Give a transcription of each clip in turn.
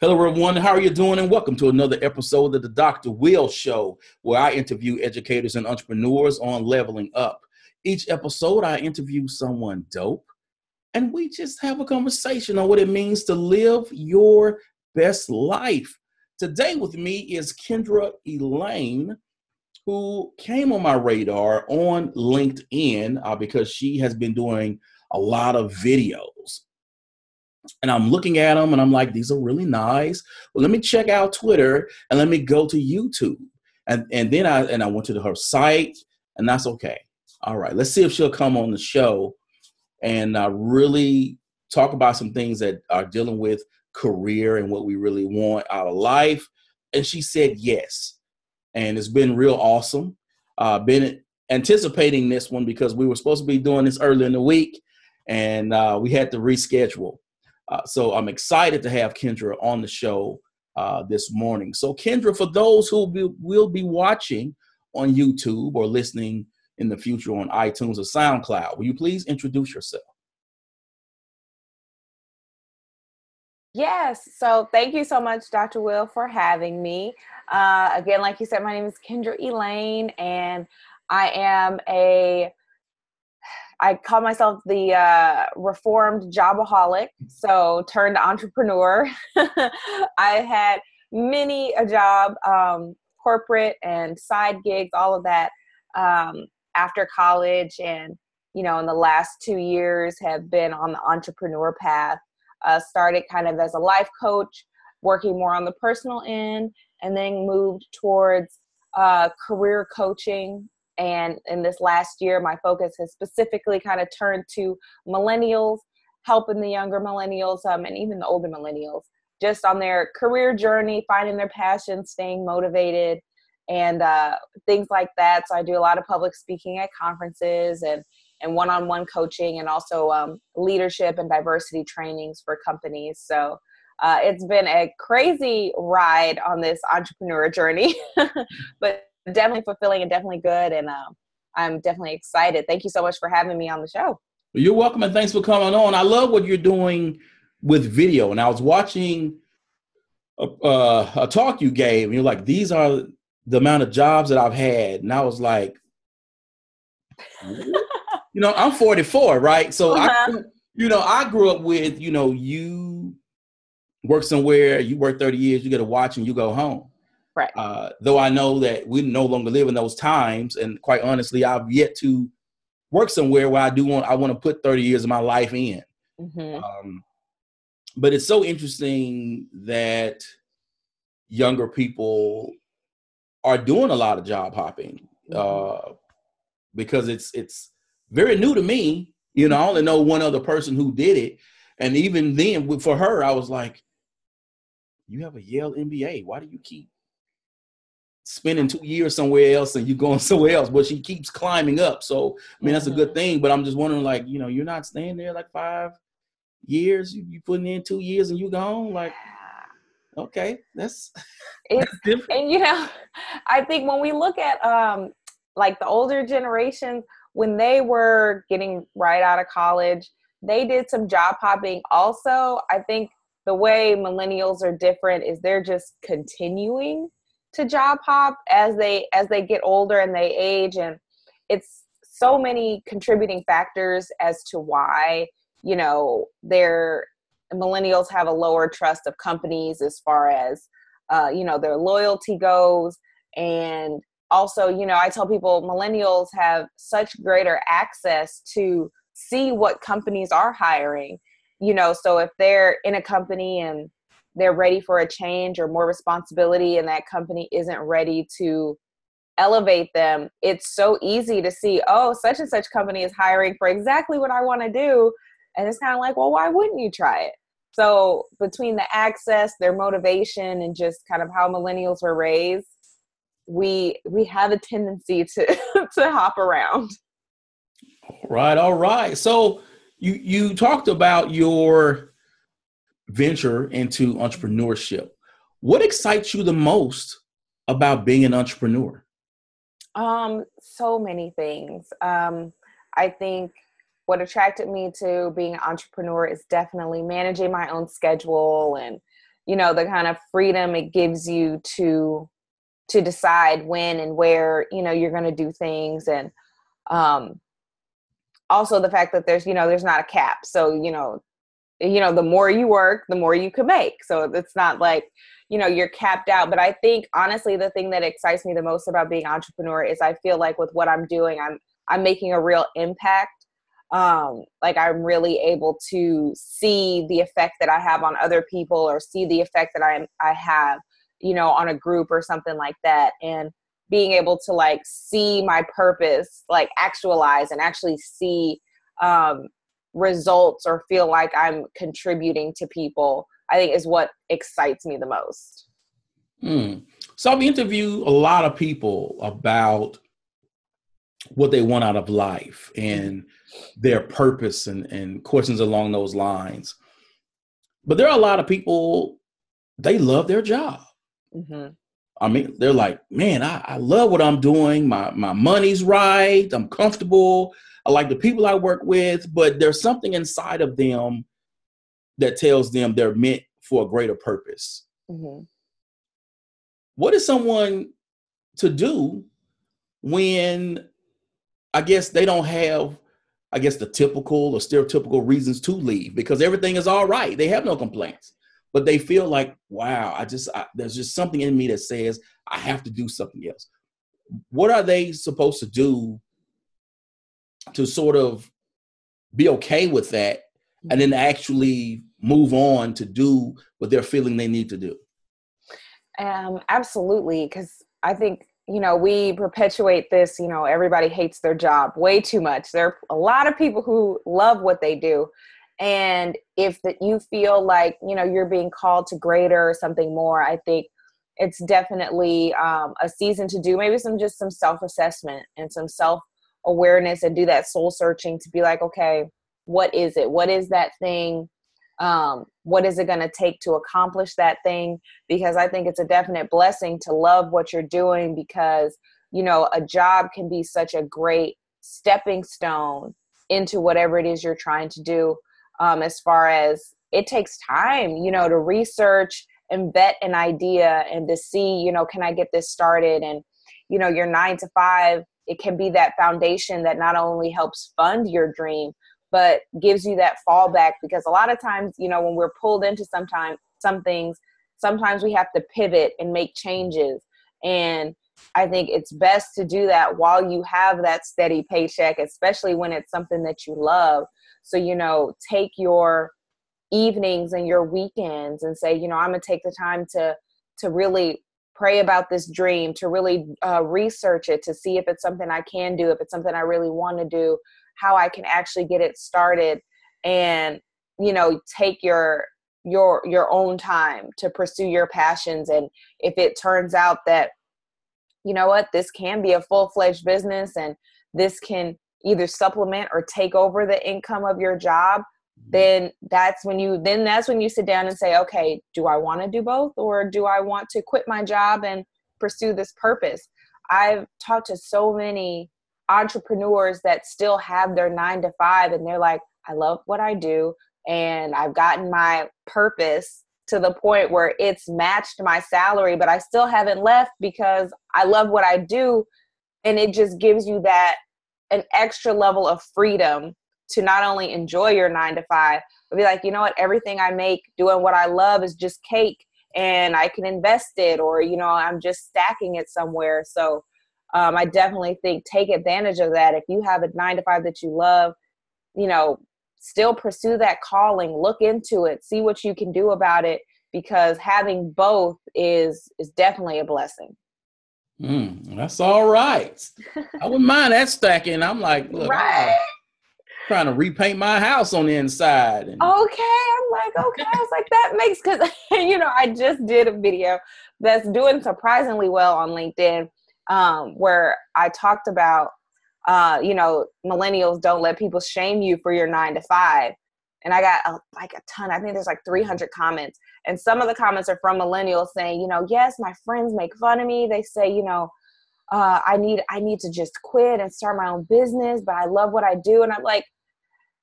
Hello, everyone. How are you doing? And welcome to another episode of the Dr. Will Show, where I interview educators and entrepreneurs on leveling up. Each episode, I interview someone dope, and we just have a conversation on what it means to live your best life. Today, with me is Kendra Elaine, who came on my radar on LinkedIn uh, because she has been doing a lot of videos and I'm looking at them and I'm like, these are really nice. Well, let me check out Twitter and let me go to YouTube. And and then I and I went to her site, and that's okay. All right, let's see if she'll come on the show and uh, really talk about some things that are dealing with career and what we really want out of life. And she said yes, and it's been real awesome. Uh, been anticipating this one because we were supposed to be doing this early in the week, and uh, we had to reschedule. Uh, so I'm excited to have Kendra on the show uh, this morning. So, Kendra, for those who be, will be watching on YouTube or listening in the future on iTunes or SoundCloud, will you please introduce yourself? Yes. So thank you so much, Dr. Will, for having me. Uh, again, like you said, my name is Kendra Elaine, and I am a I call myself the uh, reformed jobaholic, so turned entrepreneur. I had many a job, um, corporate and side gigs, all of that um, after college, and you know, in the last two years, have been on the entrepreneur path. Uh, started kind of as a life coach, working more on the personal end, and then moved towards uh, career coaching and in this last year, my focus has specifically kind of turned to millennials, helping the younger millennials um, and even the older millennials just on their career journey, finding their passion, staying motivated, and uh, things like that. So I do a lot of public speaking at conferences and and one-on-one coaching, and also um, leadership and diversity trainings for companies. So uh, it's been a crazy ride on this entrepreneur journey, but definitely fulfilling and definitely good. And um, I'm definitely excited. Thank you so much for having me on the show. You're welcome, and thanks for coming on. I love what you're doing with video. And I was watching a, uh, a talk you gave, and you're like, "These are the amount of jobs that I've had," and I was like, "You know, I'm 44, right? So uh-huh. I, you know, I grew up with, you know, you work somewhere, you work 30 years, you get a watch, and you go home. Right. Uh, though I know that we no longer live in those times, and quite honestly, I've yet to work somewhere where I do want I want to put 30 years of my life in. Mm-hmm. Um, but it's so interesting that younger people are doing a lot of job hopping mm-hmm. uh, because it's it's very new to me. You know, I only know one other person who did it, and even then, for her, I was like, "You have a Yale MBA. Why do you keep spending two years somewhere else and you going somewhere else, but she keeps climbing up. So I mean that's a good mm-hmm. thing. But I'm just wondering, like, you know, you're not staying there like five years. You you putting in two years and you gone. Like, okay, that's, it's that's different. And you know, I think when we look at um like the older generations, when they were getting right out of college, they did some job hopping. Also, I think the way millennials are different is they're just continuing to job hop as they as they get older and they age and it's so many contributing factors as to why you know their millennials have a lower trust of companies as far as uh, you know their loyalty goes. And also you know i tell people millennials have such greater access to see what companies are hiring. You know so if they're in a company and they're ready for a change or more responsibility and that company isn't ready to elevate them it's so easy to see oh such and such company is hiring for exactly what i want to do. And it's kind of like well why wouldn't you try it? So between the access their motivation and just kind of how millennials were raised we we have a tendency to to hop around. Right all right. So you you talked about your venture into entrepreneurship. What excites you the most about being an entrepreneur? Um, so many things. Um, I think what attracted me to being an entrepreneur is definitely managing my own schedule and you know the kind of freedom it gives you to to decide when and where you know you're going to do things and um also the fact that there's you know there's not a cap so you know you know the more you work the more you can make. So it's not like you know you're capped out. But i think honestly the thing that excites me the most about being entrepreneur is i feel like with what i'm doing i'm i'm making a real impact. Um like i'm really able to see the effect that i have on other people or see the effect that i i have you know on a group or something like that. And being able to like see my purpose like actualize and actually see um results or feel like i'm contributing to people i think is what excites me the most hmm. so i've interviewed a lot of people about what they want out of life and their purpose and, and questions along those lines. But there are a lot of people, they love their job. Mm-hmm. I mean, they're like, man, I, I love what I'm doing. My my money's right. I'm comfortable. I like the people I work with, but there's something inside of them that tells them they're meant for a greater purpose. Mm-hmm. What is someone to do when I guess they don't have, I guess, the typical or stereotypical reasons to leave because everything is all right. They have no complaints, but they feel like, wow, I just, I, there's just something in me that says I have to do something else. What are they supposed to do to sort of be okay with that and then actually move on to do what they're feeling they need to do? Um, absolutely, because I think you know, we perpetuate this, you know, everybody hates their job way too much. There are a lot of people who love what they do. And if that you feel like, you know, you're being called to greater or something more, I think it's definitely um, a season to do maybe some just some self-assessment and some self-awareness and do that soul searching to be like, okay, what is it? What is that thing? Um, what is it going to take to accomplish that thing? Because i think it's a definite blessing to love what you're doing because you know a job can be such a great stepping stone into whatever it is you're trying to do um, as far as it takes time you know to research and vet an idea and to see you know can i get this started? And you know your nine to five it can be that foundation that not only helps fund your dream but gives you that fallback because a lot of times you know when we're pulled into sometime some things sometimes we have to pivot and make changes. And i think it's best to do that while you have that steady paycheck especially when it's something that you love. So you know take your evenings and your weekends and say you know i'm gonna take the time to to really pray about this dream to really uh, research it to see if it's something i can do if it's something i really want to do how I can actually get it started and you know take your your your own time to pursue your passions and if it turns out that you know what this can be a full-fledged business and this can either supplement or take over the income of your job. Then that's when you then that's when you sit down and say okay do i want to do both or do i want to quit my job and pursue this purpose i've talked to so many entrepreneurs that still have their nine to five and they're like, I love what I do and I've gotten my purpose to the point where it's matched my salary, but I still haven't left because I love what I do. And it just gives you that an extra level of freedom to not only enjoy your nine to five, but be like, you know what, everything I make doing what I love is just cake and I can invest it or, you know, I'm just stacking it somewhere. So um, I definitely think take advantage of that. If you have a nine to five that you love, you know, still pursue that calling, look into it, see what you can do about it, because having both is is definitely a blessing. Mm, that's all right. I wouldn't mind that stacking. I'm like, look, right. Trying to repaint my house on the inside. And- okay, I'm like, okay, I was like, that makes because you know I just did a video that's doing surprisingly well on LinkedIn um, where I talked about, uh, you know, millennials don't let people shame you for your nine to five. And I got a, like a ton. I think there's like 300 comments, and some of the comments are from millennials saying, you know, yes, my friends make fun of me. They say, you know, uh, I need I need to just quit and start my own business, but I love what I do. And I'm like,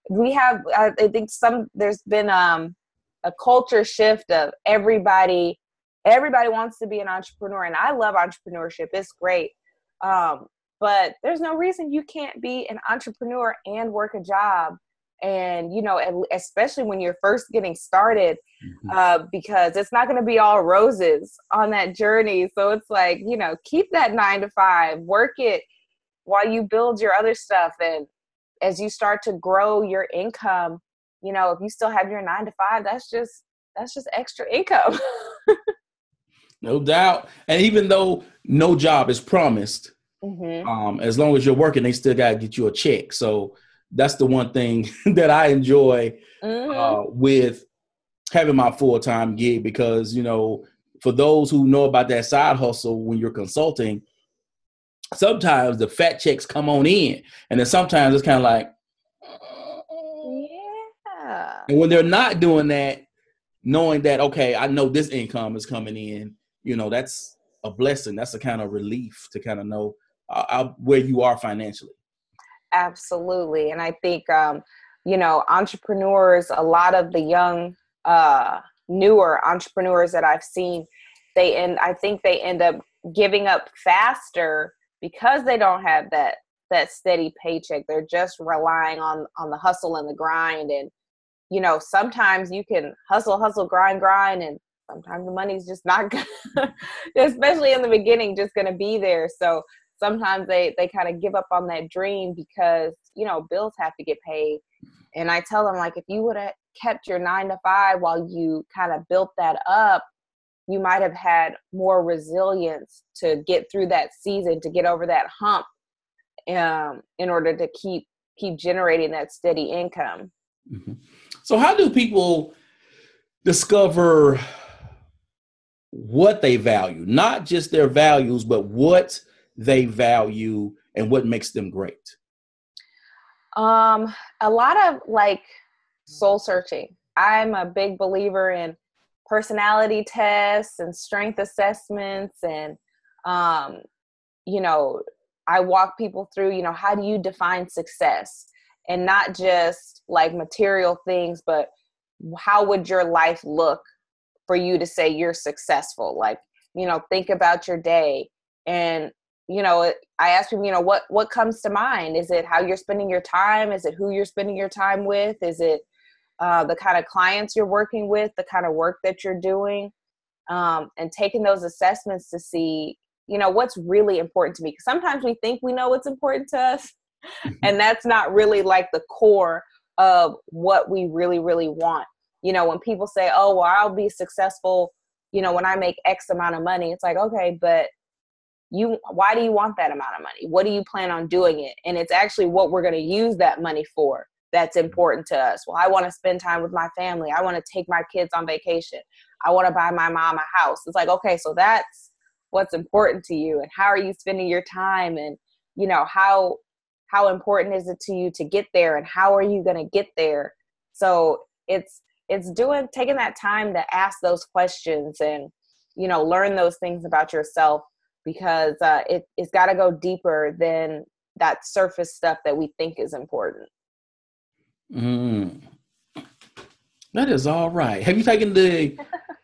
we have I think some there's been um a culture shift of everybody everybody wants to be an entrepreneur and i love entrepreneurship. It's great. Um, but there's no reason you can't be an entrepreneur and work a job and you know especially when you're first getting started mm-hmm. uh, because it's not going to be all roses on that journey. So it's like you know keep that nine to five work it while you build your other stuff and as you start to grow your income you know if you still have your nine to five that's just that's just extra income no doubt and even though no job is promised mm-hmm. um, as long as you're working they still got to get you a check so that's the one thing that i enjoy mm-hmm. uh, with having my full-time gig because you know for those who know about that side hustle when you're consulting sometimes the fat checks come on in, and then sometimes it's kind of like, yeah. And when they're not doing that, knowing that okay, I know this income is coming in, you know, that's a blessing. That's a kind of relief to kind of know uh, where you are financially. Absolutely, and I think um, you know entrepreneurs. A lot of the young, uh, newer entrepreneurs that I've seen, they end. I think they end up giving up faster because they don't have that that steady paycheck they're just relying on on the hustle and the grind. And you know sometimes you can hustle hustle grind grind and sometimes the money's just not good especially in the beginning just to be there. So sometimes they they kind of give up on that dream because you know bills have to get paid. And i tell them like if you would have kept your 9 to 5 while you kind of built that up you might have had more resilience to get through that season to get over that hump um, in order to keep keep generating that steady income. Mm-hmm. so how do people discover what they value? Not just their values but what they value and what makes them great. Um a lot of like soul searching. I'm a big believer in personality tests and strength assessments and um, you know i walk people through you know how do you define success? And not just like material things but how would your life look for you to say you're successful? Like you know think about your day. And you know i ask people you know what what comes to mind? Is it how you're spending your time? Is it who you're spending your time with? Is it uh, the kind of clients you're working with, the kind of work that you're doing, um, and taking those assessments to see, you know, what's really important to me. Because sometimes we think we know what's important to us, and that's not really like the core of what we really, really want. You know, when people say, oh, well, I'll be successful, you know, when I make X amount of money, it's like, okay, but you why do you want that amount of money what do you plan on doing it and it's actually what we're going to use that money for that's important to us. Well, I want to spend time with my family. I want to take my kids on vacation. I want to buy my mom a house. It's like, okay, so that's what's important to you and how are you spending your time and you know, how how important is it to you to get there and how are you going to get there? So, it's it's doing taking that time to ask those questions and you know, learn those things about yourself because uh, it, it's got to go deeper than that surface stuff that we think is important. Mm. That is all right. Have you taken the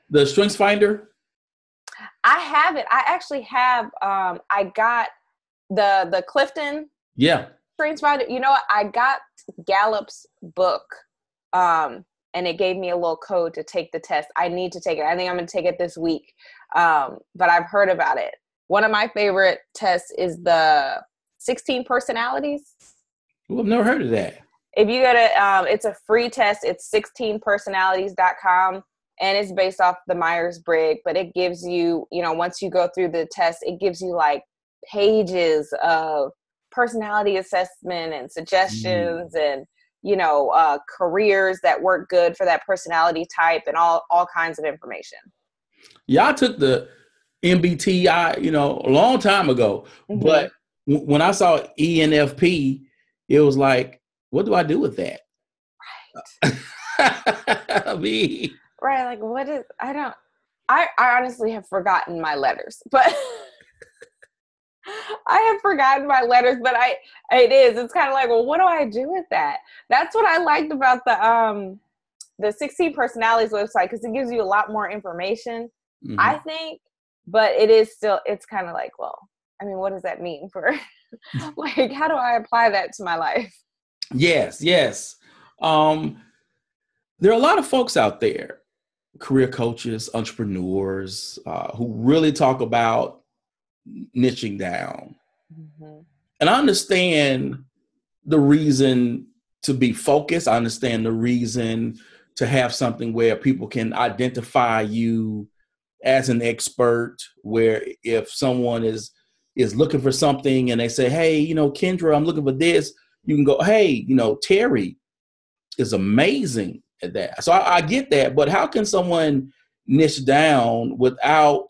the Strengths Finder? I haven't. I actually have. Um, I got the the Clifton. Yeah. Strengths Finder. You know what? I got Gallup's book, um, and it gave me a little code to take the test. I need to take it. I think I'm going to take it this week. Um, but I've heard about it. One of my favorite tests is the 16 personalities. Well, I've never heard of that if you go to um, it's a free test it's 16personalities.com and it's based off the myers-briggs but it gives you you know once you go through the test it gives you like pages of personality assessment and suggestions mm. and you know uh, careers that work good for that personality type and all all kinds of information yeah i took the mbti you know a long time ago mm-hmm. but w- when i saw enfp it was like what do I do with that? Right. I mean, right. Like, what is, I don't, I, I honestly have forgotten my letters, but I have forgotten my letters, but I, it is, it's kind of like, well, what do I do with that? That's what I liked about the, um, the 16 personalities website because it gives you a lot more information. Mm-hmm. I think, but it is still it's kind of like, well, I mean, what does that mean for like how do I apply that to my life? Yes, yes. Um there are a lot of folks out there, career coaches, entrepreneurs, uh, who really talk about niching down. Mm-hmm. And I understand the reason to be focused. I understand the reason to have something where people can identify you as an expert where if someone is is looking for something and they say hey you know kendra i'm looking for this you can go hey you know terry is amazing at that so i, I get that but how can someone niche down without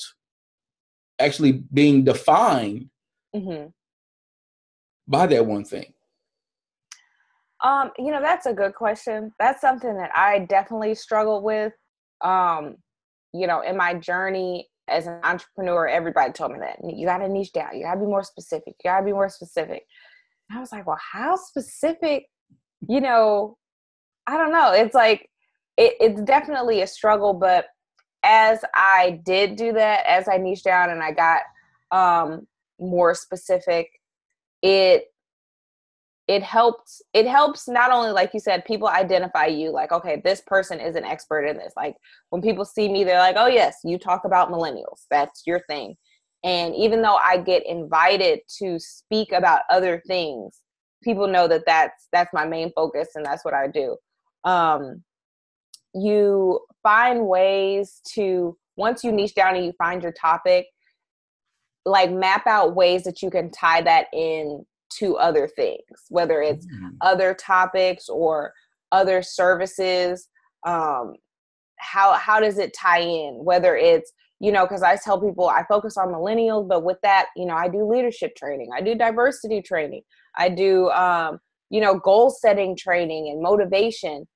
actually being defined mm-hmm. by that one thing um, you know, that's a good question. That's something that I definitely struggle with. Um, you know, in my journey as an entrepreneur, everybody told me that you got to niche down. You got to be more specific. You got to be more specific. And I was like, well, how specific? You know, I don't know. It's like it, it's definitely a struggle, but as I did do that, as I niche down and I got um, more specific, it it helps it helps not only like you said people identify you like okay this person is an expert in this like when people see me they're like oh yes you talk about millennials that's your thing and even though i get invited to speak about other things people know that that's that's my main focus and that's what i do um you find ways to once you niche down and you find your topic like map out ways that you can tie that in to other things, whether it's mm-hmm. other topics or other services. Um, how how does it tie in? Whether it's you know, because I tell people I focus on millennials, but with that, you know, I do leadership training, I do diversity training, I do um, you know goal setting training and motivation.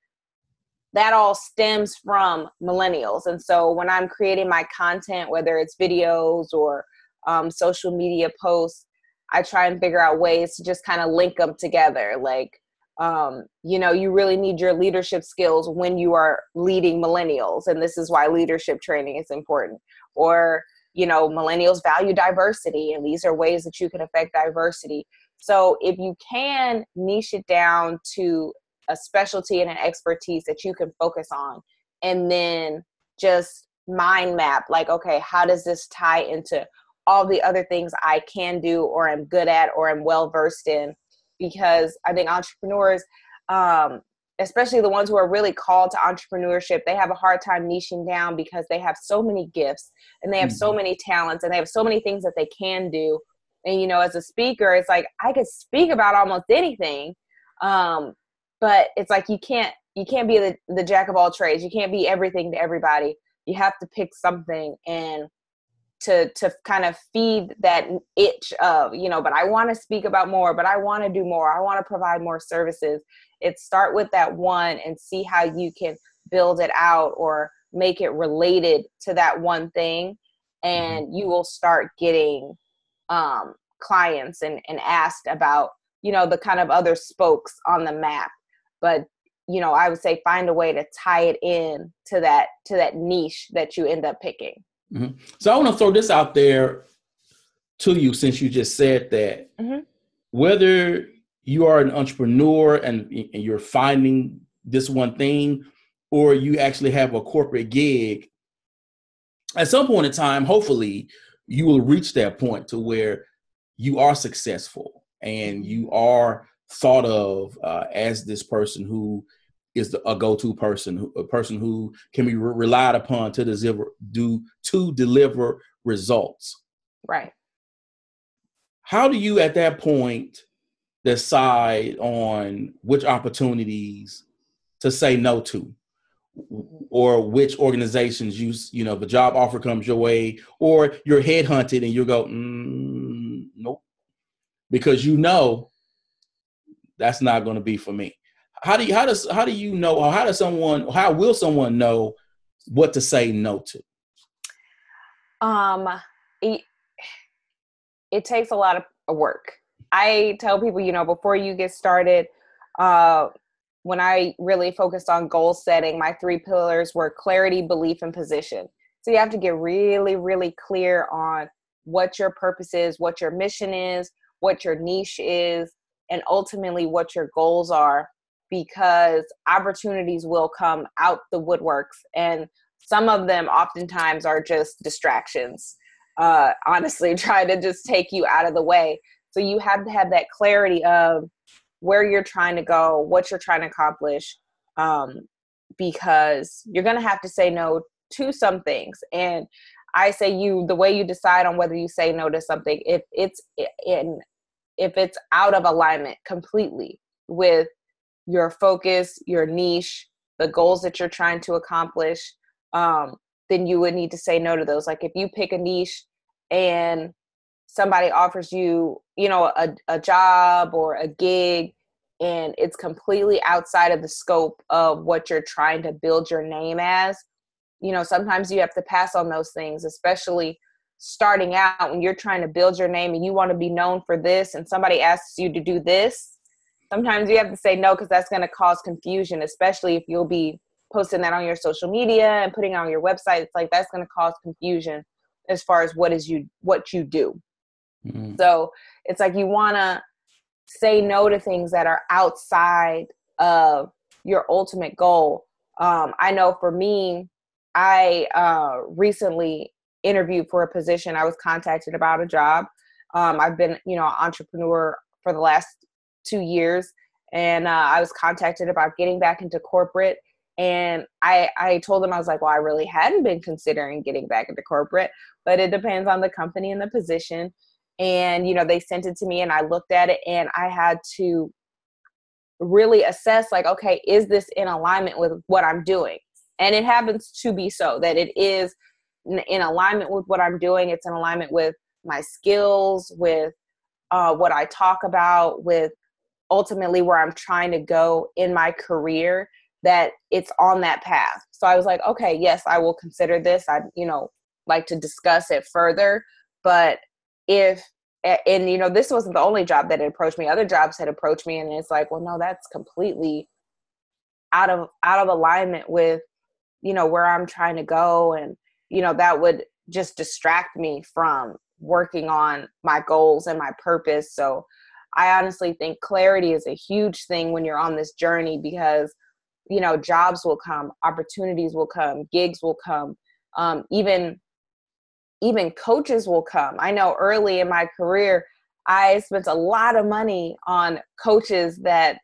That all stems from millennials, and so when I'm creating my content, whether it's videos or um, social media posts, I try and figure out ways to just kind of link them together. Like, um, you know, you really need your leadership skills when you are leading millennials, and this is why leadership training is important. Or, you know, millennials value diversity, and these are ways that you can affect diversity. So, if you can niche it down to a specialty and an expertise that you can focus on, and then just mind map, like, okay, how does this tie into all the other things I can do or i'm good at or i'm well versed in. Because I think entrepreneurs, um, especially the ones who are really called to entrepreneurship, they have a hard time niching down because they have so many gifts and they have mm-hmm. so many talents and they have so many things that they can do. And you know, as a speaker, it's like I could speak about almost anything, um, but it's like you can't you can't be the, the jack of all trades. You can't be everything to everybody. You have to pick something and to to kind of feed that itch of you know but i want to speak about more but i want to do more i want to provide more services it start with that one and see how you can build it out or make it related to that one thing mm-hmm. and you will start getting um, clients and, and asked about you know the kind of other spokes on the map but you know i would say find a way to tie it in to that to that niche that you end up picking Mm-hmm. So I want to throw this out there to you since you just said that. Mm-hmm. Whether you are an entrepreneur and, and you're finding this one thing, or you actually have a corporate gig, at some point in time, hopefully, you will reach that point to where you are successful and you are thought of uh, as this person who is the, a go-to person, a person who can be re- relied upon to deliver do to deliver results. Right. How do you at that point decide on which opportunities to say no to? or which organizations you you know the job offer comes your way or you're headhunted and you go mm, nope because you know that's not going to be for me how do you how does how do you know or how does someone how will someone know what to say no to um it, it takes a lot of work i tell people you know before you get started uh when I really focused on goal setting, my three pillars were clarity, belief, and position. So you have to get really, really clear on what your purpose is, what your mission is, what your niche is, and ultimately what your goals are because opportunities will come out the woodworks and some of them oftentimes are just distractions uh, honestly trying to just take you out of the way so you have to have that clarity of where you're trying to go what you're trying to accomplish um, because you're going to have to say no to some things and i say you the way you decide on whether you say no to something if it's in if it's out of alignment completely with your focus, your niche, the goals that you're trying to accomplish, um, then you would need to say no to those. Like if you pick a niche and somebody offers you, you know, a, a job or a gig and it's completely outside of the scope of what you're trying to build your name as, you know, sometimes you have to pass on those things, especially starting out when you're trying to build your name and you want to be known for this and somebody asks you to do this sometimes you have to say no because that's going to cause confusion, especially if you'll be posting that on your social media and putting on your website. It's like that's going to cause confusion as far as what is you what you do. Mm-hmm. So it's like you want to say no to things that are outside of your ultimate goal. Um, I know for me, I uh, recently interviewed for a position. I was contacted about a job. Um, I've been, you know, an entrepreneur for the last two years and uh, i was contacted about getting back into corporate and I, I told them i was like well i really hadn't been considering getting back into corporate but it depends on the company and the position and you know they sent it to me and i looked at it and i had to really assess like okay is this in alignment with what i'm doing and it happens to be so that it is in alignment with what i'm doing it's in alignment with my skills with uh, what i talk about with ultimately where I'm trying to go in my career that it's on that path. So I was like, okay, yes, I will consider this. I, you know, like to discuss it further. But if, and you know, this wasn't the only job that approached me. Other jobs had approached me, and it's like, well, no, that's completely out of out of alignment with, you know, where I'm trying to go, and you know, that would just distract me from working on my goals and my purpose. So I honestly think clarity is a huge thing when you're on this journey because, you know, jobs will come, opportunities will come, gigs will come, um, even even coaches will come. I know early in my career, I spent a lot of money on coaches that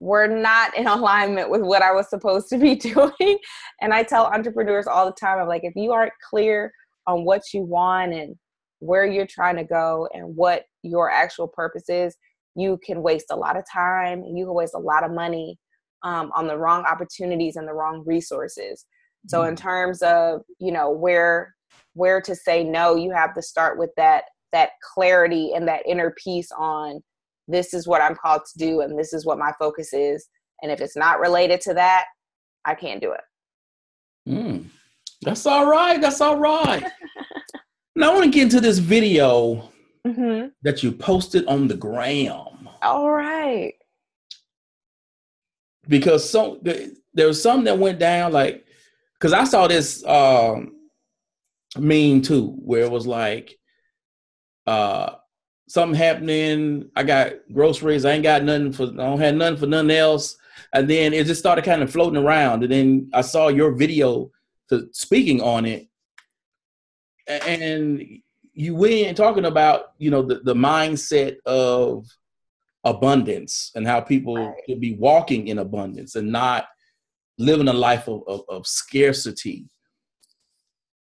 were not in alignment with what I was supposed to be doing. And I tell entrepreneurs all the time, I'm like, if you aren't clear on what you want and where you're trying to go and what your actual purpose is, you can waste a lot of time and you can waste a lot of money um, on the wrong opportunities and the wrong resources. So mm-hmm. in terms of you know where where to say no, you have to start with that that clarity and that inner peace on this is what I'm called to do and this is what my focus is. And if it's not related to that, I can't do it. Mm. That's all right. That's all right. Now I want to get into this video mm-hmm. that you posted on the gram. All right. Because so there was something that went down like because I saw this um, meme too where it was like uh something happening. I got groceries. I ain't got nothing for. I don't have nothing for nothing else. And then it just started kind of floating around. And then I saw your video to speaking on it, and you went talking about you know the, the mindset of abundance and how people right. should be walking in abundance and not living a life of, of, of scarcity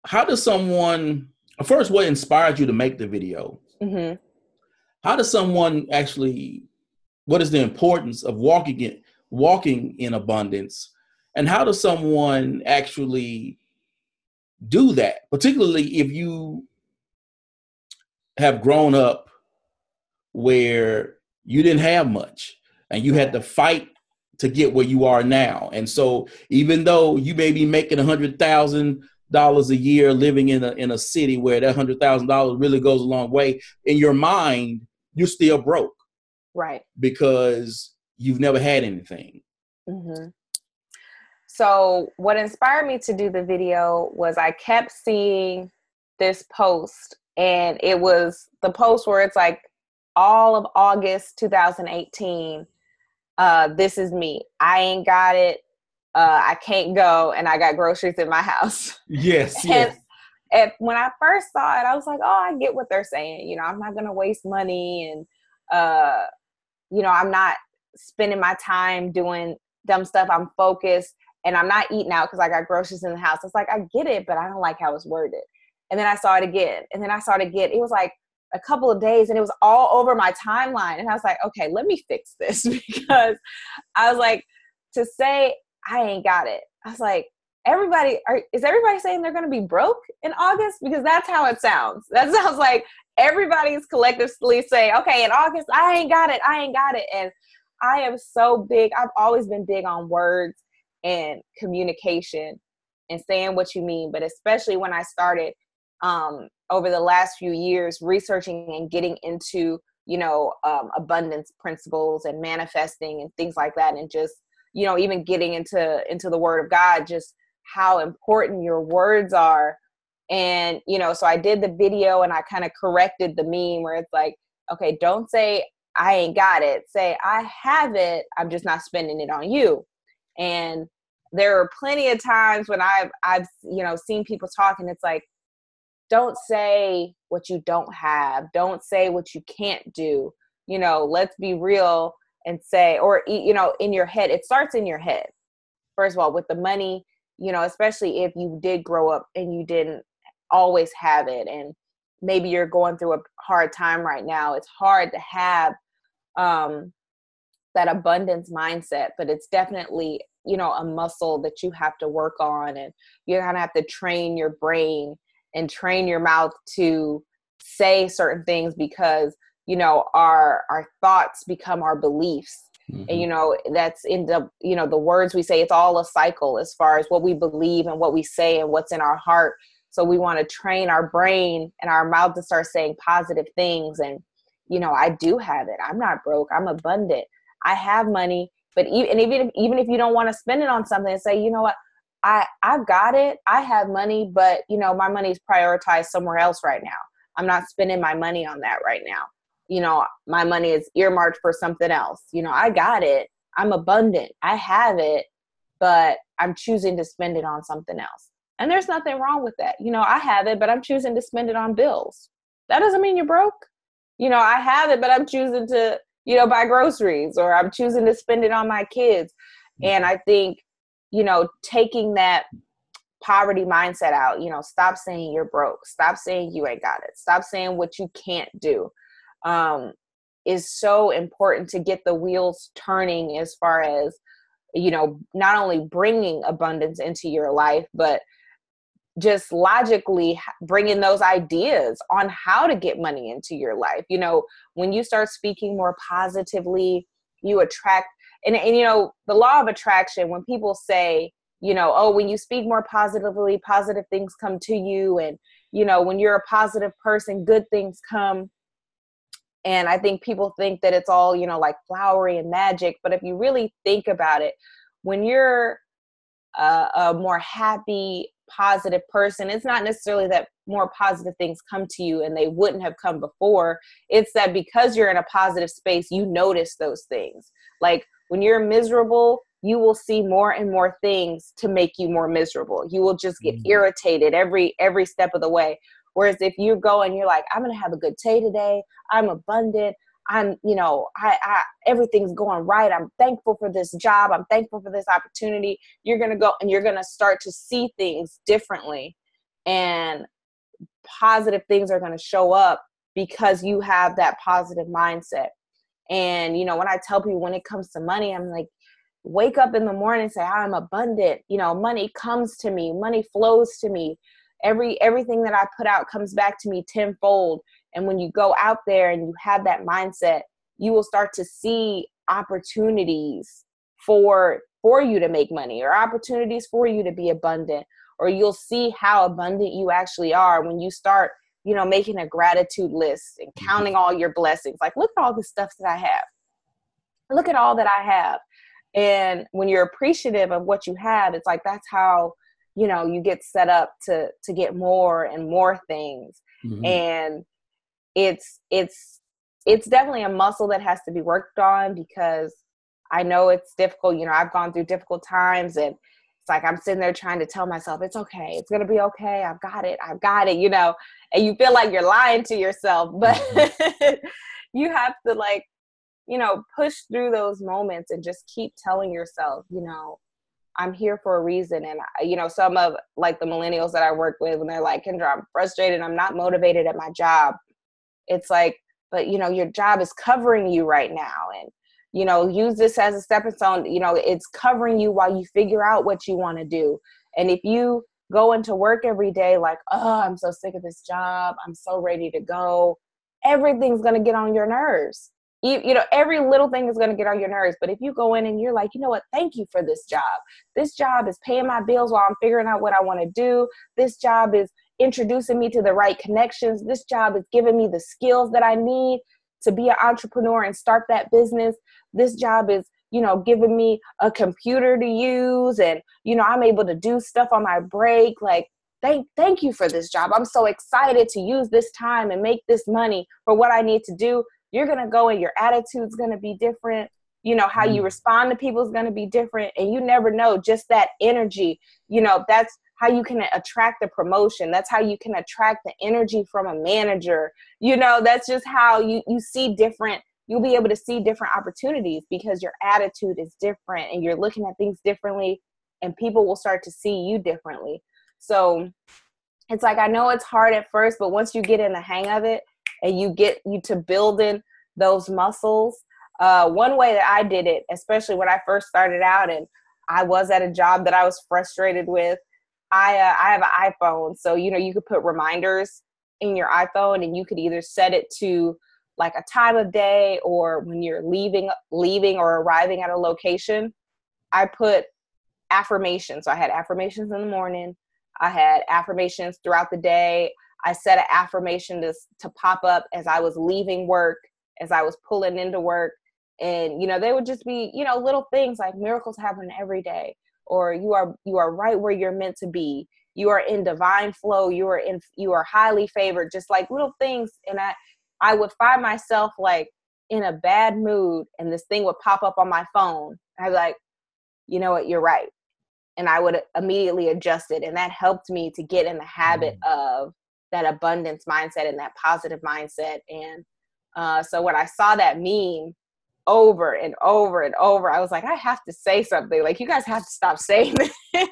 how does someone first what inspired you to make the video mm-hmm. how does someone actually what is the importance of walking in walking in abundance and how does someone actually do that, particularly if you have grown up where you didn't have much and you had to fight to get where you are now. And so even though you may be making a hundred thousand dollars a year living in a in a city where that hundred thousand dollars really goes a long way, in your mind, you're still broke. Right. Because you've never had anything. Mm-hmm. So, what inspired me to do the video was I kept seeing this post, and it was the post where it's like all of August 2018. Uh, this is me. I ain't got it. Uh, I can't go, and I got groceries in my house. Yes, and, yes. And when I first saw it, I was like, "Oh, I get what they're saying. You know, I'm not gonna waste money, and uh, you know, I'm not spending my time doing dumb stuff. I'm focused." and I'm not eating out because I got groceries in the house. It's like I get it, but I don't like how it's worded. And then I saw it again, and then I saw it again. It was like a couple of days, and it was all over my timeline. And I was like, okay, let me fix this because I was like, to say I ain't got it. I was like, everybody are, is everybody saying they're going to be broke in August? Because that's how it sounds. That sounds like everybody's collectively saying, okay, in August, I ain't got it. I ain't got it. And I am so big. I've always been big on words and communication and saying what you mean but especially when i started um, over the last few years researching and getting into you know um, abundance principles and manifesting and things like that and just you know even getting into into the word of god just how important your words are and you know so i did the video and i kind of corrected the meme where it's like okay don't say i ain't got it say i have it i'm just not spending it on you and there are plenty of times when I've I've you know seen people talk and it's like, don't say what you don't have. Don't say what you can't do. You know, let's be real and say, or you know, in your head. It starts in your head. First of all, with the money, you know, especially if you did grow up and you didn't always have it, and maybe you're going through a hard time right now. It's hard to have um, that abundance mindset, but it's definitely you know a muscle that you have to work on and you're gonna have to train your brain and train your mouth to say certain things because you know our our thoughts become our beliefs mm-hmm. and you know that's in the you know the words we say it's all a cycle as far as what we believe and what we say and what's in our heart so we want to train our brain and our mouth to start saying positive things and you know i do have it i'm not broke i'm abundant i have money but even and even if, even if you don't want to spend it on something, say, you know what, I I've got it. I have money, but you know my money's prioritized somewhere else right now. I'm not spending my money on that right now. You know, my money is earmarked for something else. You know, I got it. I'm abundant. I have it, but I'm choosing to spend it on something else. And there's nothing wrong with that. You know, I have it, but I'm choosing to spend it on bills. That doesn't mean you're broke. You know, I have it, but I'm choosing to you know, buy groceries or I'm choosing to spend it on my kids. Mm. And I think, you know, taking that poverty mindset out, you know, stop saying you're broke, stop saying you ain't got it, stop saying what you can't do. Um, is so important to get the wheels turning as far as you know not only bringing abundance into your life but just logically bringing those ideas on how to get money into your life. You know, when you start speaking more positively, you attract, and, and you know, the law of attraction, when people say, you know, oh, when you speak more positively, positive things come to you. And, you know, when you're a positive person, good things come. And I think people think that it's all, you know, like flowery and magic. But if you really think about it, when you're a, a more happy, positive person, it's not necessarily that more positive things come to you and they wouldn't have come before. It's that because you're in a positive space, you notice those things. Like when you're miserable, you will see more and more things to make you more miserable. You will just get mm-hmm. irritated every every step of the way. Whereas if you go and you're like, I'm gonna have a good day today, I'm abundant, I'm, you know, I, I everything's going right. I'm thankful for this job. I'm thankful for this opportunity. You're gonna go and you're gonna start to see things differently, and positive things are gonna show up because you have that positive mindset. And you know, when I tell people when it comes to money, I'm like, wake up in the morning and say, I'm abundant. You know, money comes to me, money flows to me. Every everything that I put out comes back to me tenfold. And when you go out there and you have that mindset, you will start to see opportunities for for you to make money or opportunities for you to be abundant or you'll see how abundant you actually are when you start you know making a gratitude list and mm-hmm. counting all your blessings. Like look at all the stuff that i have. Look at all that i have. And when you're appreciative of what you have, it's like that's how you know you get set up to to get more and more things. Mm-hmm. And it's it's it's definitely a muscle that has to be worked on because I know it's difficult. You know, I've gone through difficult times and it's like I'm sitting there trying to tell myself it's okay. It's going to be okay. I've got it. I've got it, you know. And you feel like you're lying to yourself, but mm-hmm. you have to like you know, push through those moments and just keep telling yourself, you know, I'm here for a reason. And, you know, some of like the millennials that I work with, when they're like, Kendra, I'm frustrated, I'm not motivated at my job. It's like, but, you know, your job is covering you right now. And, you know, use this as a stepping stone. You know, it's covering you while you figure out what you want to do. And if you go into work every day like, oh, I'm so sick of this job, I'm so ready to go, everything's going to get on your nerves you, you know every little thing is going to get on your nerves but if you go in and you're like you know what? Thank you for this job. This job is paying my bills while i'm figuring out what i want to do. This job is introducing me to the right connections. This job is giving me the skills that i need to be an entrepreneur and start that business. This job is you know giving me a computer to use and you know i'm able to do stuff on my break like thank thank you for this job. I'm so excited to use this time and make this money for what i need to do you're going to go and your attitude's going to be different. You know how you mm. respond to people is going to be different. And you never know just that energy you know that's how you can attract the promotion. That's how you can attract the energy from a manager. You know that's just how you you see different you'll be able to see different opportunities because your attitude is different and you're looking at things differently and people will start to see you differently. So it's like i know it's hard at first but once you get in the hang of it and you get you to building those muscles. Uh, one way that I did it, especially when I first started out and I was at a job that I was frustrated with, I uh, I have an iPhone, so you know you could put reminders in your iPhone, and you could either set it to like a time of day or when you're leaving leaving or arriving at a location. I put affirmations. So I had affirmations in the morning. I had affirmations throughout the day. I set an affirmation to, to pop up as I was leaving work, as I was pulling into work. And, you know, they would just be, you know, little things like miracles happen every day, or you are you are right where you're meant to be. You are in divine flow. You are in you are highly favored, just like little things. And I I would find myself like in a bad mood and this thing would pop up on my phone. I'd be like, you know what, you're right. And I would immediately adjust it. And that helped me to get in the habit mm. of that abundance mindset and that positive mindset. And uh, so when I saw that meme over and over and over, I was like, I have to say something. Like, you guys have to stop saying this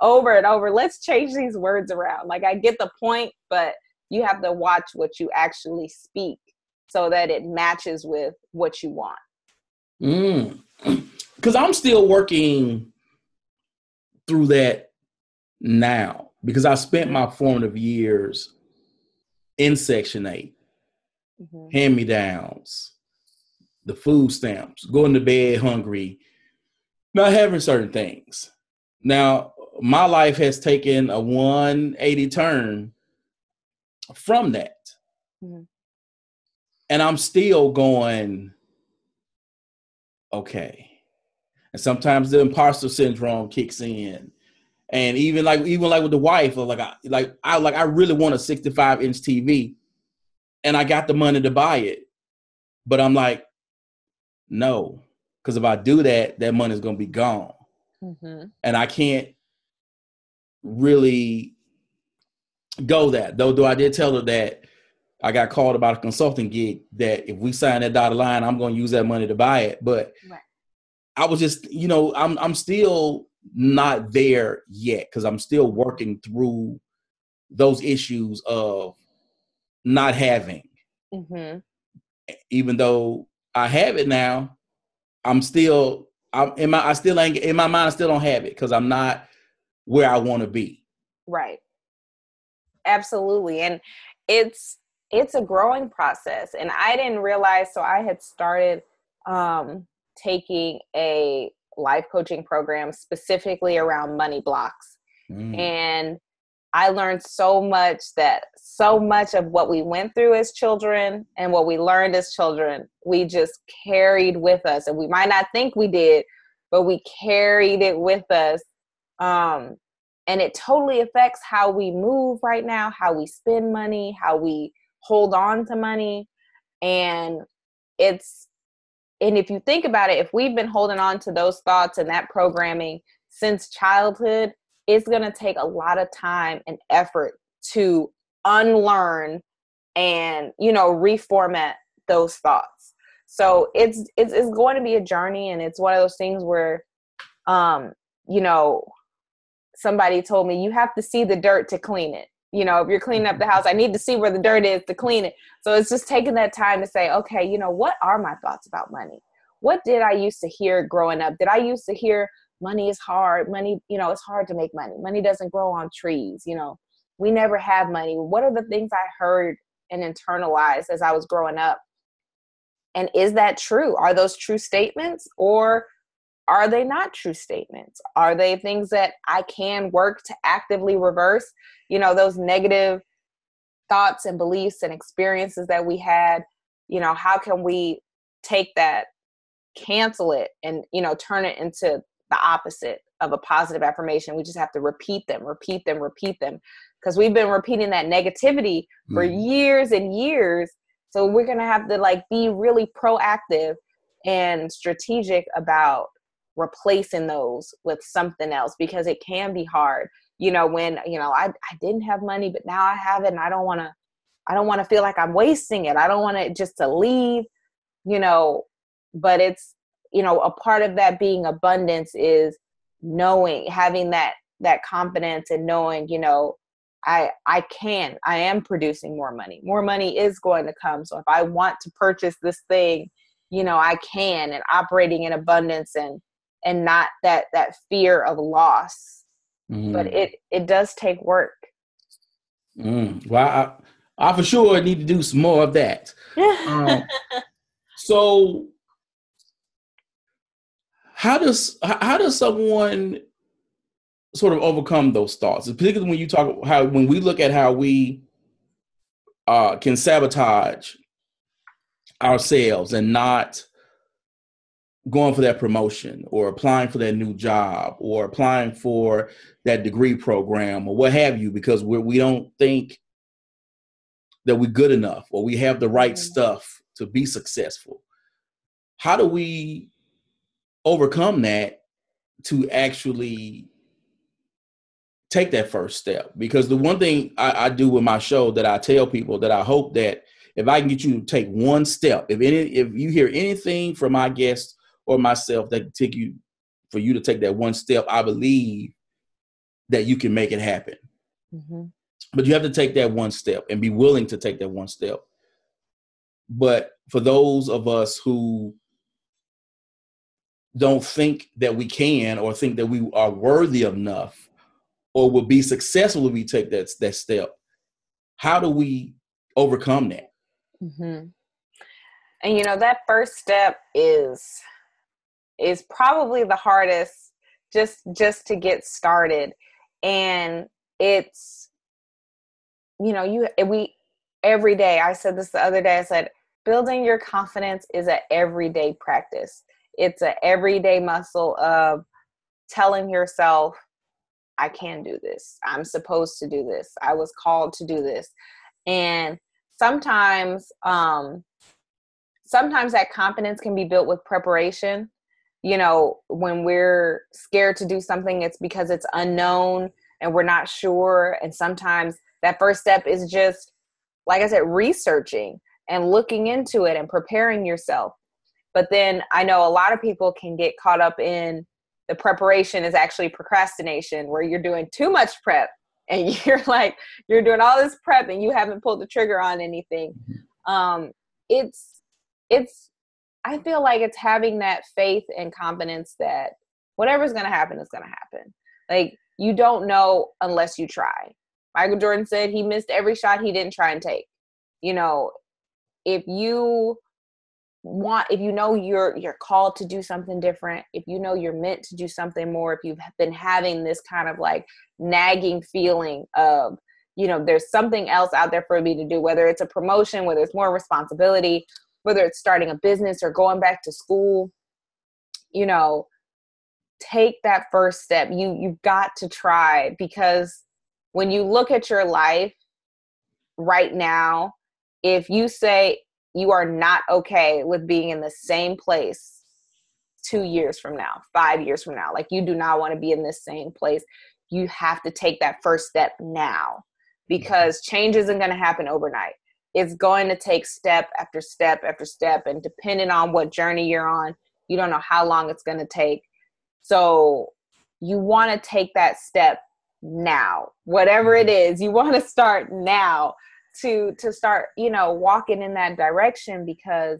over and over. Let's change these words around. Like, I get the point, but you have to watch what you actually speak so that it matches with what you want. Mm. Because I'm still working through that now because I spent my formative years in Section 8, mm-hmm. hand me downs, the food stamps, going to bed hungry, not having certain things. Now, my life has taken a 180 turn from that. Mm-hmm. And I'm still going, okay. And sometimes the imposter syndrome kicks in and even like even like with the wife, like I like I like I really want a 65 inch TV, and I got the money to buy it, but I'm like, no, because if I do that, that money's gonna be gone, mm-hmm. and I can't really go that. Though, though I did tell her that I got called about a consulting gig that if we sign that dotted line, I'm going to use that money to buy it. But right. I was just, you know, I'm I'm still not there yet because I'm still working through those issues of not having. Mm-hmm. Even though I have it now, I'm still I'm in my I still ain't in my mind I still don't have it because I'm not where I want to be. Right. Absolutely. And it's it's a growing process. And I didn't realize so I had started um taking a life coaching program specifically around money blocks. Mm. And I learned so much that so much of what we went through as children and what we learned as children, we just carried with us. And we might not think we did, but we carried it with us. Um, and it totally affects how we move right now, how we spend money, how we hold on to money. And it's, and if you think about it, if we've been holding on to those thoughts and that programming since childhood, it's going to take a lot of time and effort to unlearn and, you know, reformat those thoughts. So it's, it's, it's going to be a journey. And it's one of those things where, um, you know, somebody told me you have to see the dirt to clean it you know if you're cleaning up the house i need to see where the dirt is to clean it. So it's just taking that time to say okay you know what are my thoughts about money? What did i used to hear growing up? Did i used to hear money is hard? Money you know it's hard to make money. Money doesn't grow on trees you know. We never have money. What are the things i heard and internalized as i was growing up? And is that true? Are those true statements or are they not true statements? Are they things that I can work to actively reverse? You know, those negative thoughts and beliefs and experiences that we had, you know, how can we take that, cancel it, and, you know, turn it into the opposite of a positive affirmation? We just have to repeat them, repeat them, repeat them. Because we've been repeating that negativity for mm. years and years. So we're going to have to like be really proactive and strategic about replacing those with something else because it can be hard. You know when you know i, I didn't have money but now i have it and i don't want to i don't want to feel like i'm wasting it. I don't want it just to leave you know but it's you know a part of that being abundance is knowing having that that confidence and knowing you know i i can i am producing more money. More money is going to come. So if i want to purchase this thing you know i can and operating in abundance and and not that that fear of loss mm-hmm. but it it does take work mm. well I, I for sure need to do some more of that um, so how does how does someone sort of overcome those thoughts particularly when you talk how when we look at how we uh, can sabotage ourselves and not going for that promotion or applying for that new job or applying for that degree program or what have you because we're, we don't think that we're good enough or we have the right mm-hmm. stuff to be successful how do we overcome that to actually take that first step because the one thing I, I, do with my show that I tell people that I hope that if I can get you to take one step, if any if you hear anything from my guests or myself that take you for you to take that one step, I believe that you can make it happen. Mm-hmm. But you have to take that one step and be willing to take that one step. But for those of us who don't think that we can or think that we are worthy enough or will be successful if we take that, that step, how do we overcome that? Mm-hmm. And you know, that first step is is probably the hardest just just to get started. And it's you know you we every day i said this the other day i said building your confidence is an everyday practice. It's an everyday muscle of telling yourself i can do this. I'm supposed to do this. I was called to do this and sometimes um sometimes that confidence can be built with preparation you know, when we're scared to do something, it's because it's unknown and we're not sure. And sometimes that first step is just, like I said, researching and looking into it and preparing yourself. But then I know a lot of people can get caught up in the preparation is actually procrastination, where you're doing too much prep and you're like, you're doing all this prep and you haven't pulled the trigger on anything. Mm-hmm. Um, it's, it's I feel like it's having that faith and confidence that whatever's going to happen is going to happen. Like you don't know unless you try. Michael Jordan said he missed every shot he didn't try and take. You know, if you want if you know you're you're called to do something different, if you know you're meant to do something more, if you've been having this kind of like nagging feeling of you know there's something else out there for me to do whether it's a promotion whether it's more responsibility whether it's starting a business or going back to school, you know, take that first step. You you've got to try because when you look at your life right now if you say you are not okay with being in the same place two years from now five years from now like you do not want to be in this same place you have to take that first step now because change isn't going to happen overnight it's going to take step after step after step and depending on what journey you're on you don't know how long it's going to take. So you want to take that step now whatever it mm-hmm. you want to start now to to start you know walking in that direction because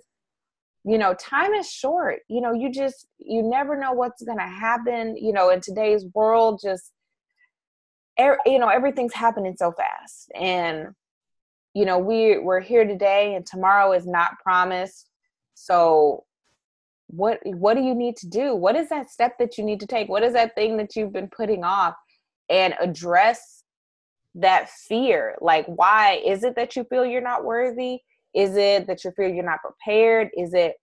you know time is short. You know you just you never know what's going to happen you know in today's world just er, you know everything's happening so fast. And you know we we're here today and tomorrow is not promised. So what what do you need to do? What is that step that you need to take? What is that thing that you've been putting off? And address that fear. Like why is it that you feel you're not worthy? Is it that you feel you're not prepared? Is it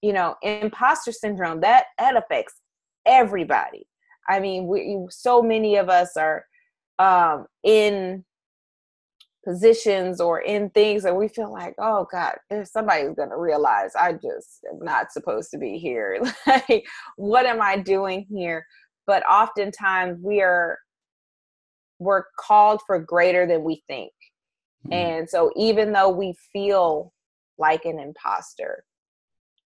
you know imposter syndrome? That that affects everybody. I mean we so many of us are um in positions or in things that we feel like, oh God, if somebody's gonna realize I just am not supposed to be here. like, what am I doing here? But oftentimes we are we're called for greater than we think. Mm-hmm. And so even though we feel like an imposter,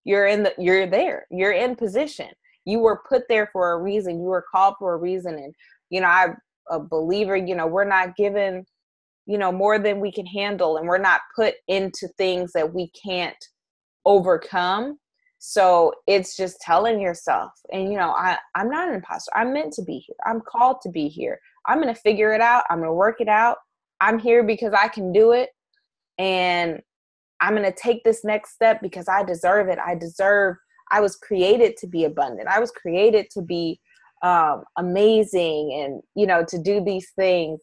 you're in the you're there. You're in position. You were put there for a reason. You were called for a reason. And you know, I'm a believer, you know, we're not given you know more than we can handle and we're not put into things that we can't overcome. So it's just telling yourself and you know i i'm not an imposter. I'm meant to be here. I'm called to be here. I'm to figure it out. I'm to work it out. I'm here because i can do it and i'm to take this next step because i deserve it. I deserve i was created to be abundant. I was created to be um, amazing and you know to do these things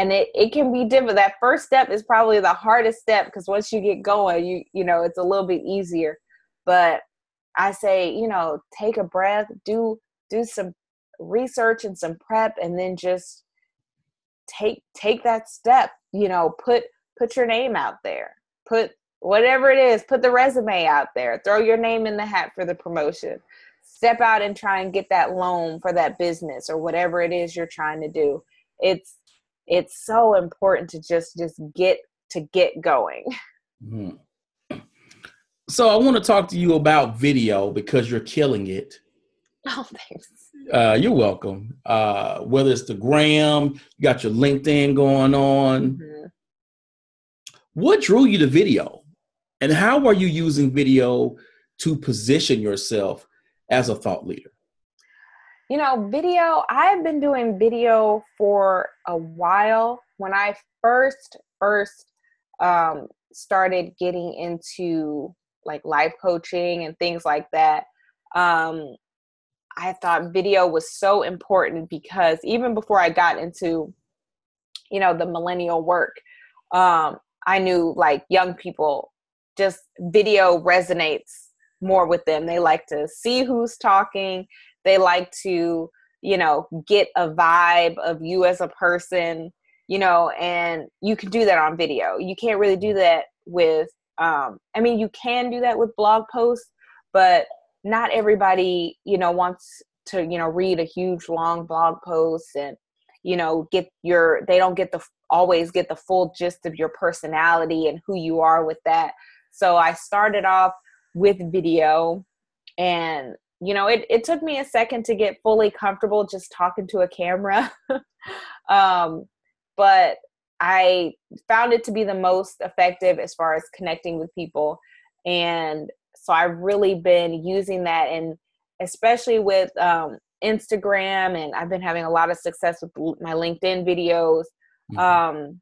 and it, it can be different. That first step is probably the hardest step because once you get going you you know it's a little bit easier. But i say you know take a breath do do some research and some prep and then just take take that step you know put put your name out there. Put whatever it is put the resume out there. Throw your name in the hat for the promotion. Step out and try and get that loan for that business or whatever it is you're trying to do. It's it's so important to just just get to get going. Mm-hmm. so i want to talk to you about video because you're killing it. Oh thanks. Uh, you're welcome. Uh, whether it's the gram you got your linkedin going on. Mm-hmm. what drew you to video? And how are you using video to position yourself as a thought leader you know, video, I've been doing video for a while. When I first, first um, started getting into like life coaching and things like that, um, I thought video was so important because even before I got into, you know, the millennial work, um, I knew like young people just video resonates more with them. They like to see who's talking they like to you know get a vibe of you as a person you know and you can do that on video. You can't really do that with um i mean you can do that with blog posts but not everybody you know wants to you know read a huge long blog post and you know get your they don't get the always get the full gist of your personality and who you are with that. So i started off with video and you know it, it took me a second to get fully comfortable just talking to a camera. Um, but i found it to be the most effective as far as connecting with people. And so i've really been using that and especially with um, instagram and i've been having a lot of success with my linkedin videos. Mm-hmm. um,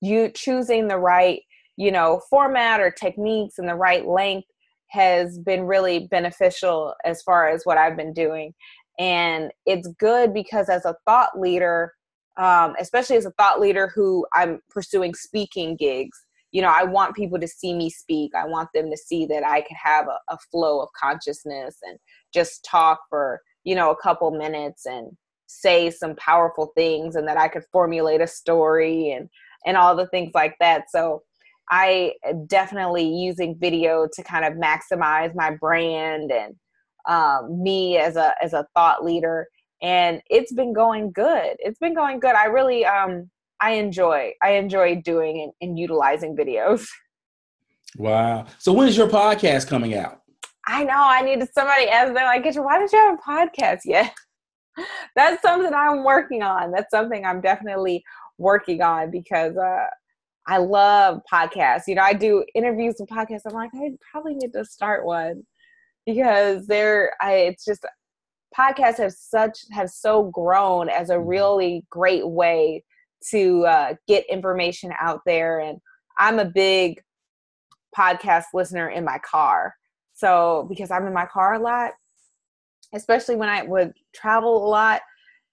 you choosing the right you know format or techniques and the right length has been really beneficial as far as what I've been doing. And it's good because as a thought leader, um, especially as a thought leader who I'm pursuing speaking gigs, you know, I want people to see me speak. I want them to see that I can have a, a flow of consciousness and just talk for, you know, a couple minutes and say some powerful things and that I could formulate a story and and all the things like that. So I definitely using video to kind of maximize my brand and um, me as a as a thought leader and it's been going good. It's been going good. I really um i enjoy i enjoy doing and, and utilizing videos. Wow. So when is your podcast coming out? I know i need somebody as they're like why did you have a podcast? Yet that's something i'm working on. That's something i'm definitely working on because uh I love podcasts. You know, I do interviews with podcasts. I'm like, I probably need to start one because they're I it's just podcasts have such have so grown as a mm-hmm. really great way to uh, get information out there and i'm a big podcast listener in my car so because i'm in my car a lot especially when i would travel a lot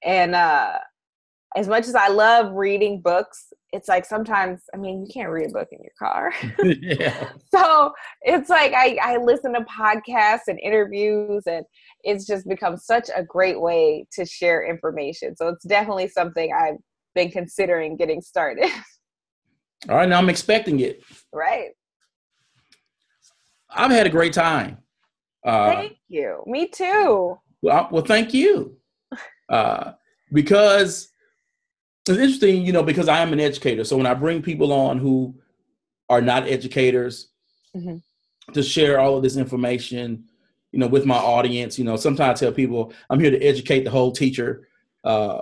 and uh as much as I love reading books, it's like sometimes, I mean, you can't read a book in your car. yeah. So it's like I, I listen to podcasts and interviews, and it's just become such a great way to share information. So it's definitely something I've been considering getting started. All right, now I'm expecting it. Right. I've had a great time. Uh, thank you. Me too. Well, well thank you. Uh, because it's interesting, you know, because I am an educator. So when I bring people on who are not educators mm-hmm. to share all of this information, you know, with my audience, you know, sometimes I tell people I'm here to educate the whole teacher uh,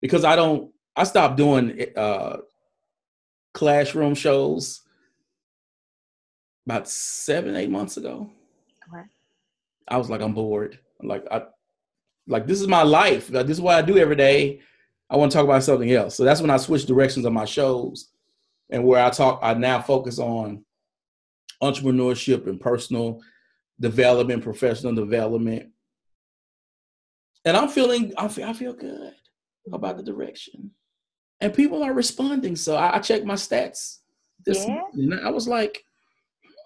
because I don't, I stopped doing uh, classroom shows about seven, eight months ago. Okay. I was like, I'm bored. Like, I, like this is my life. Like, this is what I do every day. I want to talk about something else. So that's when I switched directions on my shows and where I talk, I now focus on entrepreneurship and personal development, professional development. And I'm feeling, I feel, I feel good about the direction. And people are responding. So I, I checked my stats this yeah. morning. I was like,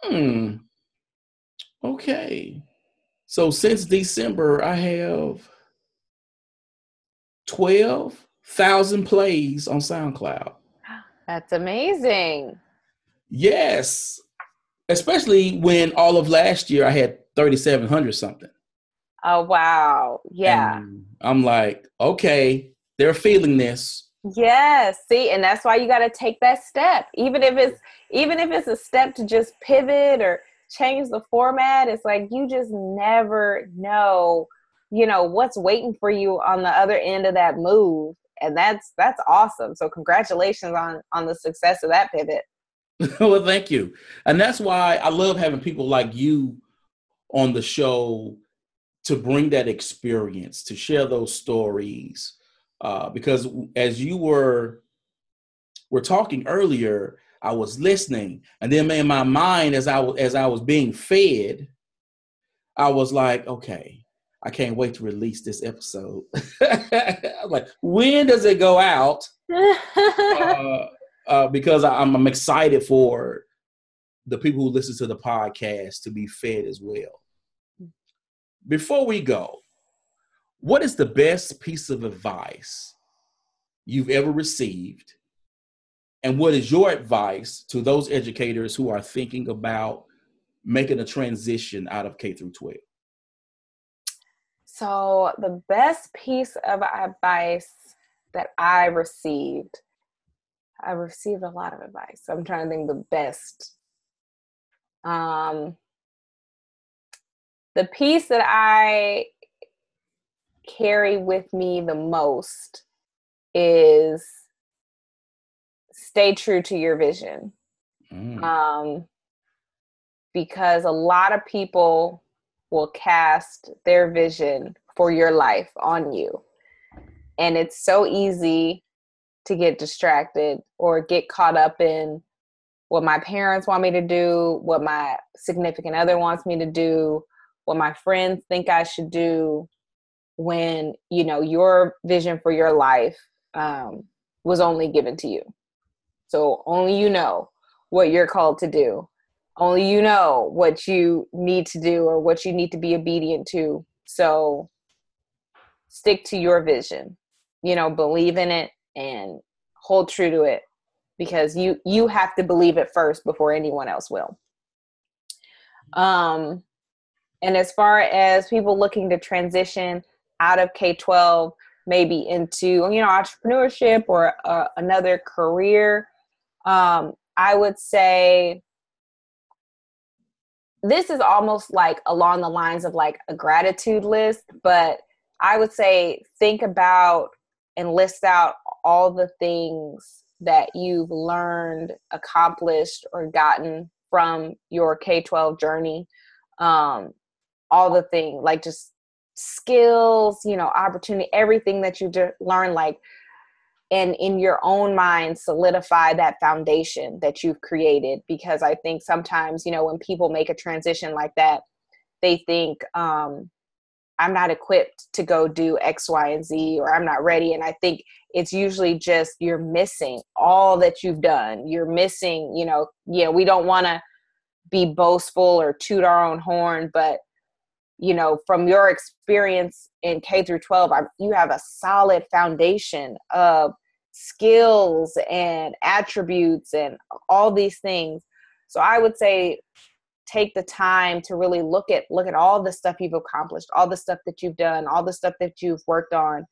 hmm, okay. So since December, I have 12 thousand plays on SoundCloud. That's amazing. Yes, especially when all of last year I had thirty seven hundred something. Oh wow! Yeah, and I'm like, okay, they're feeling this. Yes, see, and that's why you got to take that step, even if it's even if it's a step to just pivot or change the format. It's like you just never know, you know, what's waiting for you on the other end of that move and that's that's awesome. So congratulations on on the success of that pivot. Well thank you. And that's why i love having people like you on the show to bring that experience to share those stories. Uh, because as you were were talking earlier i was listening and then in my mind as i was as i was being fed i was like okay I can't wait to release this episode. I'm like, when does it go out? uh, uh, because I'm, I'm excited for the people who listen to the podcast to be fed as well. Before we go, what is the best piece of advice you've ever received? And what is your advice to those educators who are thinking about making a transition out of K through 12? So, the best piece of advice that I received, I received a lot of advice. So I'm trying to think the best. Um, the piece that I carry with me the most is stay true to your vision. Mm. Um, because a lot of people will cast their vision for your life on you. And it's so easy to get distracted or get caught up in what my parents want me to do, what my significant other wants me to do, what my friends think I should do when, you know, your vision for your life um, was only given to you. So only you know what you're called to do only you know what you need to do or what you need to be obedient to so stick to your vision. You know, believe in it and hold true to it because you you have to believe it first before anyone else will. Um and as far as people looking to transition out of K-12 maybe into you know entrepreneurship or uh, another career um, i would say this is almost like along the lines of like a gratitude list but i would say think about and list out all the things that you've learned accomplished or gotten from your k-12 journey. Um, all the things like just skills, you know, opportunity, everything that you learn, like, and in your own mind, solidify that foundation that you've created. Because I think sometimes, you know, when people make a transition like that, they think, um, I'm not equipped to go do X, Y, and Z, or I'm not ready. And I think it's usually just you're missing all that you've done. You're missing, you know, yeah, we don't want to be boastful or toot our own horn, but you know from your experience in k through 12 you have a solid foundation of skills and attributes and all these things. So i would say take the time to really look at look at all the stuff you've accomplished all the stuff that you've done all the stuff that you've worked on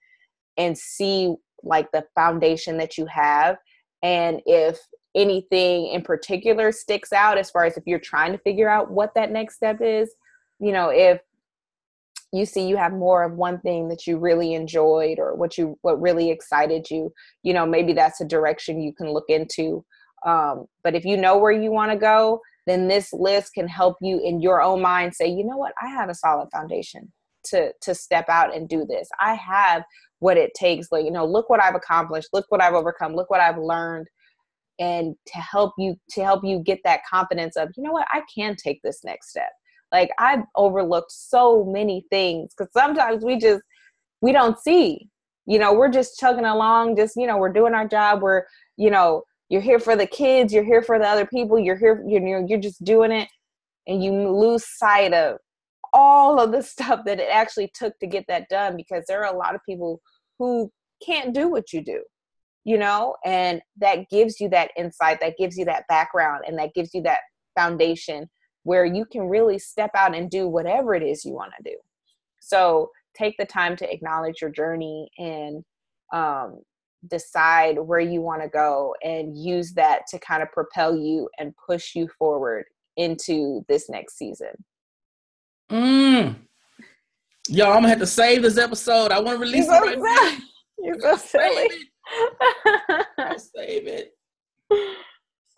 and see like the foundation that you have. And if anything in particular sticks out as far as if you're trying to figure out what that next step is you know if you see you have more of one thing that you really enjoyed or what you what really excited you you know maybe that's a direction you can look into. Um, but if you know where you want to go then this list can help you in your own mind say you know what? I have a solid foundation to to step out and do this. I have what it takes. Like you know look what i've accomplished. Look what i've overcome. Look what i've learned. And to help you to help you get that confidence of you know what? I can take this next step like I've overlooked so many things because sometimes we just we don't see. You know, we're just chugging along, just you know, we're doing our job. We're you know, you're here for the kids, you're here for the other people, you're here, you know, you're just doing it, and you lose sight of all of the stuff that it actually took to get that done because there are a lot of people who can't do what you do you know and that gives you that insight that gives you that background and that gives you that foundation where you can really step out and do whatever it is you want to do. So take the time to acknowledge your journey and um, decide where you want to go and use that to kind of propel you and push you forward into this next season. Mm. Yo, I'm gonna have to save this episode. I want to release You're it. Right You're so silly. Save it. save it.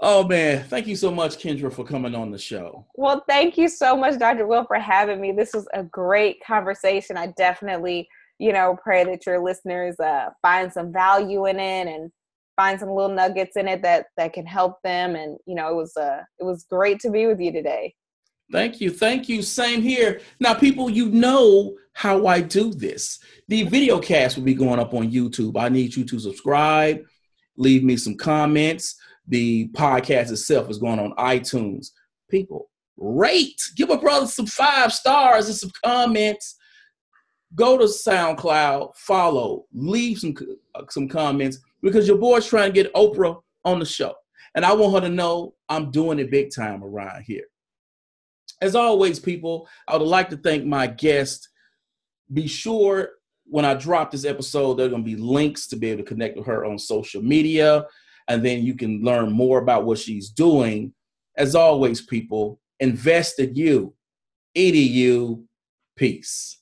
Oh man, thank you so much, Kendra, for coming on the show. Well, thank you so much, Dr. Will, for having me. This was a great conversation. I definitely, you know, pray that your listeners uh, find some value in it and find some little nuggets in it that that can help them. And you know, it was uh, it was great to be with you today. Thank you, thank you. Same here. Now, people, you know how I do this. The video cast will be going up on YouTube. I need you to subscribe, leave me some comments the podcast itself is going on iTunes. People, rate, give a brother some five stars and some comments. Go to SoundCloud, follow, leave some uh, some comments because your boy's trying to get Oprah on the show, and I want her to know I'm doing it big time around here. As always, people, I would like to thank my guest. Be sure when I drop this episode, there are going to be links to be able to connect with her on social media and then you can learn more about what she's doing. As always, people, invest in you. EDU, peace.